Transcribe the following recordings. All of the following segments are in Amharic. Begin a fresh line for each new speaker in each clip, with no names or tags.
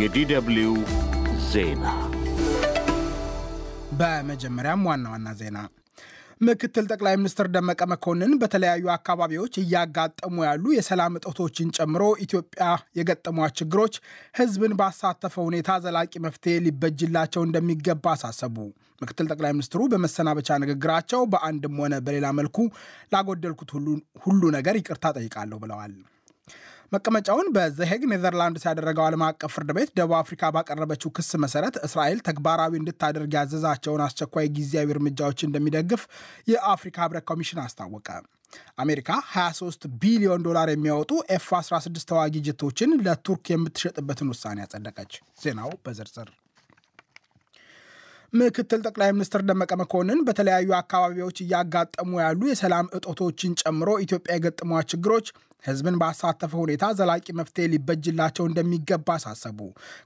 የዲደብልዩ ዜና
በመጀመሪያም ዋና ዋና ዜና ምክትል ጠቅላይ ሚኒስትር ደመቀ መኮንን በተለያዩ አካባቢዎች እያጋጠሙ ያሉ የሰላም እጦቶችን ጨምሮ ኢትዮጵያ የገጠሟት ችግሮች ሕዝብን ባሳተፈ ሁኔታ ዘላቂ መፍትሄ ሊበጅላቸው እንደሚገባ አሳሰቡ። ምክትል ጠቅላይ ሚኒስትሩ በመሰናበቻ ንግግራቸው በአንድም ሆነ በሌላ መልኩ ላጎደልኩት ሁሉ ነገር ይቅርታ ጠይቃለሁ ብለዋል። መቀመጫውን በዘሄግ ኔዘርላንድስ ያደረገው ዓለም አቀፍ ፍርድ ቤት ደቡብ አፍሪካ ባቀረበችው ክስ መሰረት እስራኤል ተግባራዊ እንድታደርግ ያዘዛቸውን አስቸኳይ ጊዜያዊ እርምጃዎች እንደሚደግፍ የአፍሪካ ህብረት ኮሚሽን አስታወቀ። አሜሪካ 23 ቢሊዮን ዶላር የሚያወጡ ኤፍ 16 ተዋጊ ጀቶችን ለቱርክ የምትሸጥበትን ውሳኔ አጸደቀች። ዜናው በዝርዝር ምክትል ጠቅላይ ሚኒስትር ደመቀ መኮንን በተለያዩ አካባቢዎች እያጋጠሙ ያሉ የሰላም እጦቶችን ጨምሮ ኢትዮጵያ የገጠሟት ችግሮች ህዝብን ባሳተፈ ሁኔታ ዘላቂ መፍትሄ ሊበጅላቸው እንደሚገባ አሳሰቡ።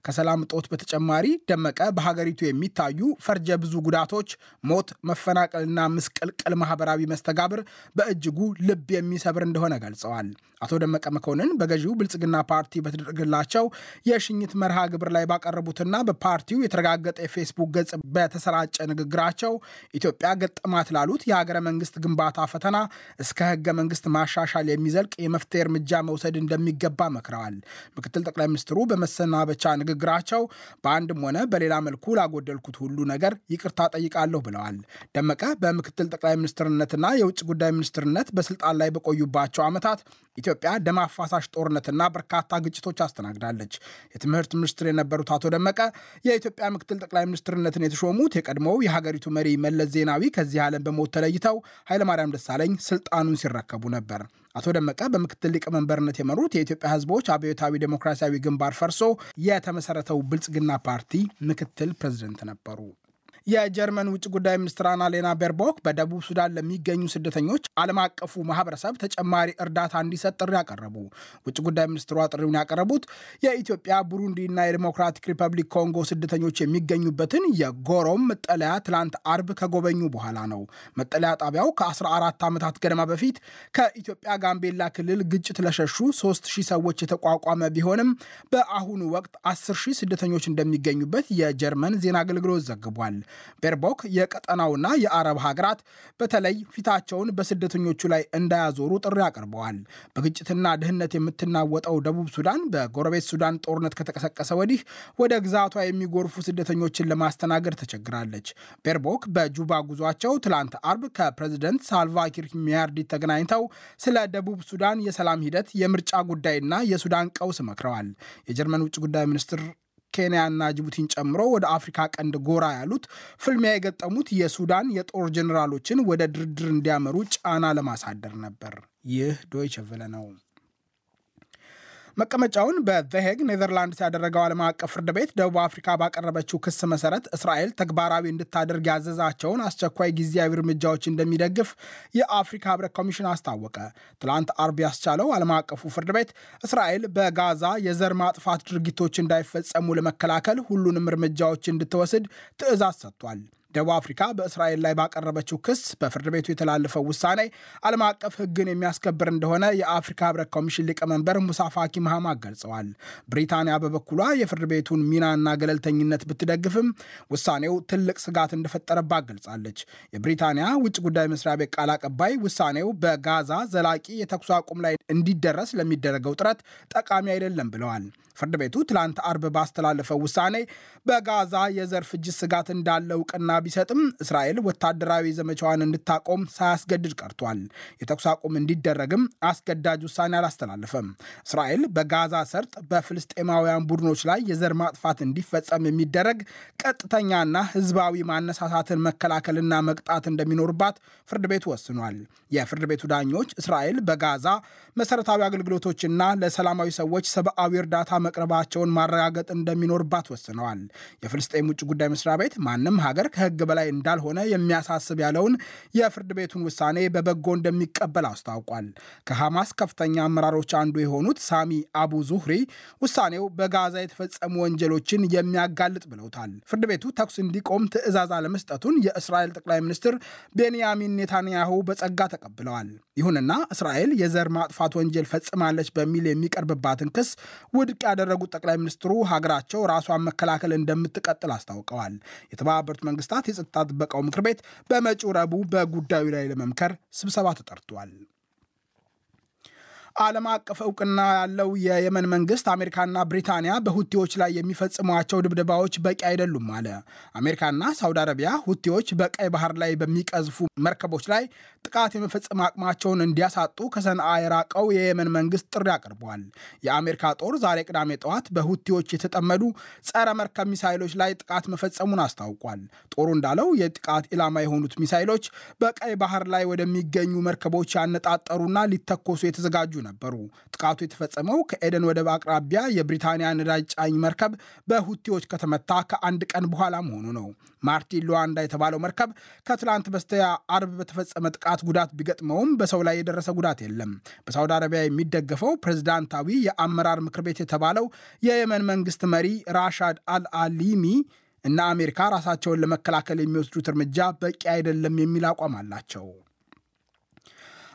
ከሰላም እጦት በተጨማሪ ደመቀ በሀገሪቱ የሚታዩ ፈርጀ ብዙ ጉዳቶች፣ ሞት፣ መፈናቀልና ምስቅልቅል ማህበራዊ መስተጋብር በእጅጉ ልብ የሚሰብር እንደሆነ ገልጸዋል። አቶ ደመቀ መኮንን በገዢው ብልጽግና ፓርቲ በተደረገላቸው የሽኝት መርሃ ግብር ላይ ባቀረቡትና በፓርቲው የተረጋገጠ የፌስቡክ ገጽ በተሰራጨ ንግግራቸው ኢትዮጵያ ገጠማት ላሉት የሀገረ መንግስት ግንባታ ፈተና እስከ ህገ መንግስት ማሻሻል የሚዘልቅ የመፍትሄ እርምጃ መውሰድ እንደሚገባ መክረዋል። ምክትል ጠቅላይ ሚኒስትሩ በመሰናበቻ ንግግራቸው በአንድም ሆነ በሌላ መልኩ ላጎደልኩት ሁሉ ነገር ይቅርታ ጠይቃለሁ ብለዋል። ደመቀ በምክትል ጠቅላይ ሚኒስትርነትና የውጭ ጉዳይ ሚኒስትርነት በስልጣን ላይ በቆዩባቸው ዓመታት ኢትዮጵያ ደም አፋሳሽ ጦርነትና በርካታ ግጭቶች አስተናግዳለች። የትምህርት ሚኒስትር የነበሩት አቶ ደመቀ የኢትዮጵያ ምክትል ጠቅላይ ሚኒስትርነትን የተሾሙት የቀድሞው የሀገሪቱ መሪ መለስ ዜናዊ ከዚህ ዓለም በሞት ተለይተው ኃይለማርያም ደሳለኝ ስልጣኑን ሲረከቡ ነበር። አቶ ደመቀ በምክትል ሊቀመንበርነት የመሩት የኢትዮጵያ ሕዝቦች አብዮታዊ ዴሞክራሲያዊ ግንባር ፈርሶ የተመሰረተው ብልጽግና ፓርቲ ምክትል ፕሬዝደንት ነበሩ። የጀርመን ውጭ ጉዳይ ሚኒስትር አናሌና ቤርቦክ በደቡብ ሱዳን ለሚገኙ ስደተኞች ዓለም አቀፉ ማህበረሰብ ተጨማሪ እርዳታ እንዲሰጥ ጥሪ አቀረቡ። ውጭ ጉዳይ ሚኒስትሯ ጥሪውን ያቀረቡት የኢትዮጵያ ቡሩንዲና የዲሞክራቲክ ሪፐብሊክ ኮንጎ ስደተኞች የሚገኙበትን የጎሮም መጠለያ ትላንት አርብ ከጎበኙ በኋላ ነው። መጠለያ ጣቢያው ከ14 ዓመታት ገደማ በፊት ከኢትዮጵያ ጋምቤላ ክልል ግጭት ለሸሹ 3000 ሰዎች የተቋቋመ ቢሆንም በአሁኑ ወቅት 10 ሺህ ስደተኞች እንደሚገኙበት የጀርመን ዜና አገልግሎት ዘግቧል። ቤርቦክ የቀጠናውና የአረብ ሀገራት በተለይ ፊታቸውን በስደተኞቹ ላይ እንዳያዞሩ ጥሪ አቅርበዋል። በግጭትና ድህነት የምትናወጠው ደቡብ ሱዳን በጎረቤት ሱዳን ጦርነት ከተቀሰቀሰ ወዲህ ወደ ግዛቷ የሚጎርፉ ስደተኞችን ለማስተናገድ ተቸግራለች። ቤርቦክ በጁባ ጉዟቸው ትላንት አርብ ከፕሬዚደንት ሳልቫ ኪር ማያርዲት ተገናኝተው ስለ ደቡብ ሱዳን የሰላም ሂደት፣ የምርጫ ጉዳይና የሱዳን ቀውስ መክረዋል። የጀርመን ውጭ ጉዳይ ሚኒስትር ኬንያና ጅቡቲን ጨምሮ ወደ አፍሪካ ቀንድ ጎራ ያሉት ፍልሚያ የገጠሙት የሱዳን የጦር ጀኔራሎችን ወደ ድርድር እንዲያመሩ ጫና ለማሳደር ነበር። ይህ ዶይቸ ቬለ ነው። መቀመጫውን በዘሄግ ኔዘርላንድስ ያደረገው ዓለም አቀፍ ፍርድ ቤት ደቡብ አፍሪካ ባቀረበችው ክስ መሰረት እስራኤል ተግባራዊ እንድታደርግ ያዘዛቸውን አስቸኳይ ጊዜያዊ እርምጃዎች እንደሚደግፍ የአፍሪካ ህብረት ኮሚሽን አስታወቀ። ትላንት አርብ ያስቻለው ዓለም አቀፉ ፍርድ ቤት እስራኤል በጋዛ የዘር ማጥፋት ድርጊቶች እንዳይፈጸሙ ለመከላከል ሁሉንም እርምጃዎች እንድትወስድ ትዕዛዝ ሰጥቷል። ደቡብ አፍሪካ በእስራኤል ላይ ባቀረበችው ክስ በፍርድ ቤቱ የተላለፈው ውሳኔ ዓለም አቀፍ ሕግን የሚያስከብር እንደሆነ የአፍሪካ ህብረት ኮሚሽን ሊቀመንበር ሙሳ ፋኪ መሐማት ገልጸዋል። ብሪታንያ በበኩሏ የፍርድ ቤቱን ሚናና ገለልተኝነት ብትደግፍም ውሳኔው ትልቅ ስጋት እንደፈጠረባት ገልጻለች። የብሪታንያ ውጭ ጉዳይ መስሪያ ቤት ቃል አቀባይ ውሳኔው በጋዛ ዘላቂ የተኩስ አቁም ላይ እንዲደረስ ለሚደረገው ጥረት ጠቃሚ አይደለም ብለዋል። ፍርድ ቤቱ ትላንት አርብ ባስተላለፈው ውሳኔ በጋዛ የዘር ፍጅት ስጋት እንዳለ እውቅና ቢሰጥም እስራኤል ወታደራዊ ዘመቻዋን እንድታቆም ሳያስገድድ ቀርቷል። የተኩስ አቁም እንዲደረግም አስገዳጅ ውሳኔ አላስተላለፈም። እስራኤል በጋዛ ሰርጥ በፍልስጤማውያን ቡድኖች ላይ የዘር ማጥፋት እንዲፈጸም የሚደረግ ቀጥተኛና ህዝባዊ ማነሳሳትን መከላከልና መቅጣት እንደሚኖርባት ፍርድ ቤቱ ወስኗል። የፍርድ ቤቱ ዳኞች እስራኤል በጋዛ መሰረታዊ አገልግሎቶችና ለሰላማዊ ሰዎች ሰብአዊ እርዳታ መቅረባቸውን ማረጋገጥ እንደሚኖርባት ወስነዋል። የፍልስጤም ውጭ ጉዳይ መስሪያ ቤት ማንም ሀገር ከህግ ከህግ በላይ እንዳልሆነ የሚያሳስብ ያለውን የፍርድ ቤቱን ውሳኔ በበጎ እንደሚቀበል አስታውቋል። ከሐማስ ከፍተኛ አመራሮች አንዱ የሆኑት ሳሚ አቡ ዙህሪ ውሳኔው በጋዛ የተፈጸሙ ወንጀሎችን የሚያጋልጥ ብለውታል። ፍርድ ቤቱ ተኩስ እንዲቆም ትዕዛዝ አለመስጠቱን የእስራኤል ጠቅላይ ሚኒስትር ቤንያሚን ኔታንያሁ በጸጋ ተቀብለዋል። ይሁንና እስራኤል የዘር ማጥፋት ወንጀል ፈጽማለች በሚል የሚቀርብባትን ክስ ውድቅ ያደረጉት ጠቅላይ ሚኒስትሩ ሀገራቸው ራሷን መከላከል እንደምትቀጥል አስታውቀዋል። የተባበሩት መንግስታት የጸጥታ ጥበቃው ምክር ቤት በመጪው ረቡዕ በጉዳዩ ላይ ለመምከር ስብሰባ ተጠርቷል። ዓለም አቀፍ እውቅና ያለው የየመን መንግስት አሜሪካና ብሪታንያ በሁቲዎች ላይ የሚፈጽሟቸው ድብደባዎች በቂ አይደሉም አለ። አሜሪካና ሳውዲ አረቢያ ሁቲዎች በቀይ ባህር ላይ በሚቀዝፉ መርከቦች ላይ ጥቃት የመፈጸም አቅማቸውን እንዲያሳጡ ከሰንዓ የራቀው የየመን መንግስት ጥሪ አቅርበዋል። የአሜሪካ ጦር ዛሬ ቅዳሜ ጠዋት በሁቲዎች የተጠመዱ ጸረ መርከብ ሚሳይሎች ላይ ጥቃት መፈጸሙን አስታውቋል። ጦሩ እንዳለው የጥቃት ኢላማ የሆኑት ሚሳይሎች በቀይ ባህር ላይ ወደሚገኙ መርከቦች ያነጣጠሩና ሊተኮሱ የተዘጋጁ ነበሩ። ጥቃቱ የተፈጸመው ከኤደን ወደብ አቅራቢያ የብሪታንያ ነዳጅ ጫኝ መርከብ በሁቲዎች ከተመታ ከአንድ ቀን በኋላ መሆኑ ነው። ማርቲን ሉዋንዳ የተባለው መርከብ ከትላንት በስቲያ አርብ በተፈጸመ ጥቃት ጉዳት ቢገጥመውም በሰው ላይ የደረሰ ጉዳት የለም። በሳውዲ አረቢያ የሚደገፈው ፕሬዝዳንታዊ የአመራር ምክር ቤት የተባለው የየመን መንግስት መሪ ራሻድ አልአሊሚ እና አሜሪካ ራሳቸውን ለመከላከል የሚወስዱት እርምጃ በቂ አይደለም የሚል አቋም አላቸው።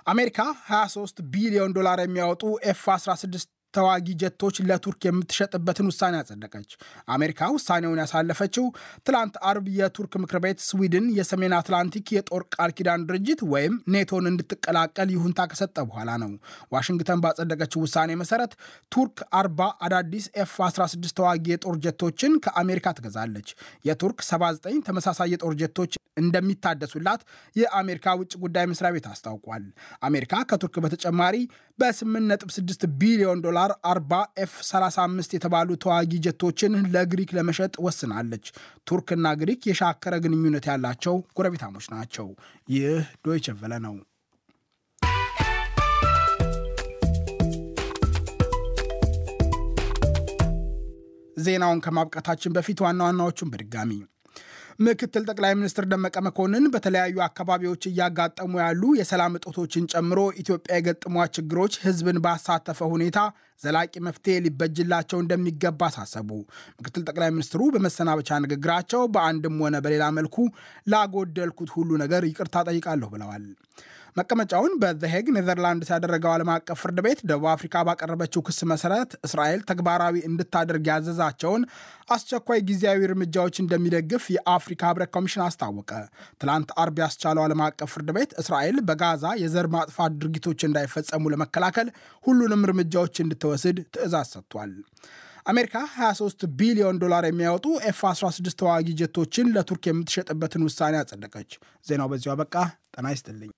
አሜሪካ 23 ቢሊዮን ዶላር የሚያወጡ ኤፍ 16 ተዋጊ ጀቶች ለቱርክ የምትሸጥበትን ውሳኔ አጸደቀች። አሜሪካ ውሳኔውን ያሳለፈችው ትላንት አርብ የቱርክ ምክር ቤት ስዊድን የሰሜን አትላንቲክ የጦር ቃል ኪዳን ድርጅት ወይም ኔቶን እንድትቀላቀል ይሁንታ ከሰጠ በኋላ ነው። ዋሽንግተን ባጸደቀችው ውሳኔ መሰረት ቱርክ 40 አዳዲስ ኤፍ 16 ተዋጊ የጦር ጀቶችን ከአሜሪካ ትገዛለች። የቱርክ 79 ተመሳሳይ የጦር ጀቶች እንደሚታደሱላት የአሜሪካ ውጭ ጉዳይ መስሪያ ቤት አስታውቋል። አሜሪካ ከቱርክ በተጨማሪ በ8.6 ቢሊዮን ዶላር 40 ኤፍ 35 የተባሉ ተዋጊ ጀቶችን ለግሪክ ለመሸጥ ወስናለች። ቱርክና ግሪክ የሻከረ ግንኙነት ያላቸው ጎረቤታሞች ናቸው። ይህ ዶይቸ ቬለ ነው። ዜናውን ከማብቃታችን በፊት ዋና ዋናዎቹን በድጋሚ ምክትል ጠቅላይ ሚኒስትር ደመቀ መኮንን በተለያዩ አካባቢዎች እያጋጠሙ ያሉ የሰላም እጦቶችን ጨምሮ ኢትዮጵያ የገጠሟት ችግሮች ሕዝብን ባሳተፈ ሁኔታ ዘላቂ መፍትሄ ሊበጅላቸው እንደሚገባ አሳሰቡ። ምክትል ጠቅላይ ሚኒስትሩ በመሰናበቻ ንግግራቸው በአንድም ሆነ በሌላ መልኩ ላጎደልኩት ሁሉ ነገር ይቅርታ ጠይቃለሁ ብለዋል። መቀመጫውን በዘሄግ ኔዘርላንድስ ያደረገው ዓለም አቀፍ ፍርድ ቤት ደቡብ አፍሪካ ባቀረበችው ክስ መሰረት እስራኤል ተግባራዊ እንድታደርግ ያዘዛቸውን አስቸኳይ ጊዜያዊ እርምጃዎች እንደሚደግፍ የአፍሪካ ህብረት ኮሚሽን አስታወቀ። ትላንት አርብ ያስቻለው ዓለም አቀፍ ፍርድ ቤት እስራኤል በጋዛ የዘር ማጥፋት ድርጊቶች እንዳይፈጸሙ ለመከላከል ሁሉንም እርምጃዎች እንድትወስድ ትዕዛዝ ሰጥቷል። አሜሪካ 23 ቢሊዮን ዶላር የሚያወጡ ኤፍ 16 ተዋጊ ጀቶችን ለቱርክ የምትሸጥበትን ውሳኔ አጸደቀች። ዜናው በዚሁ አበቃ። ጤና ይስጥልኝ።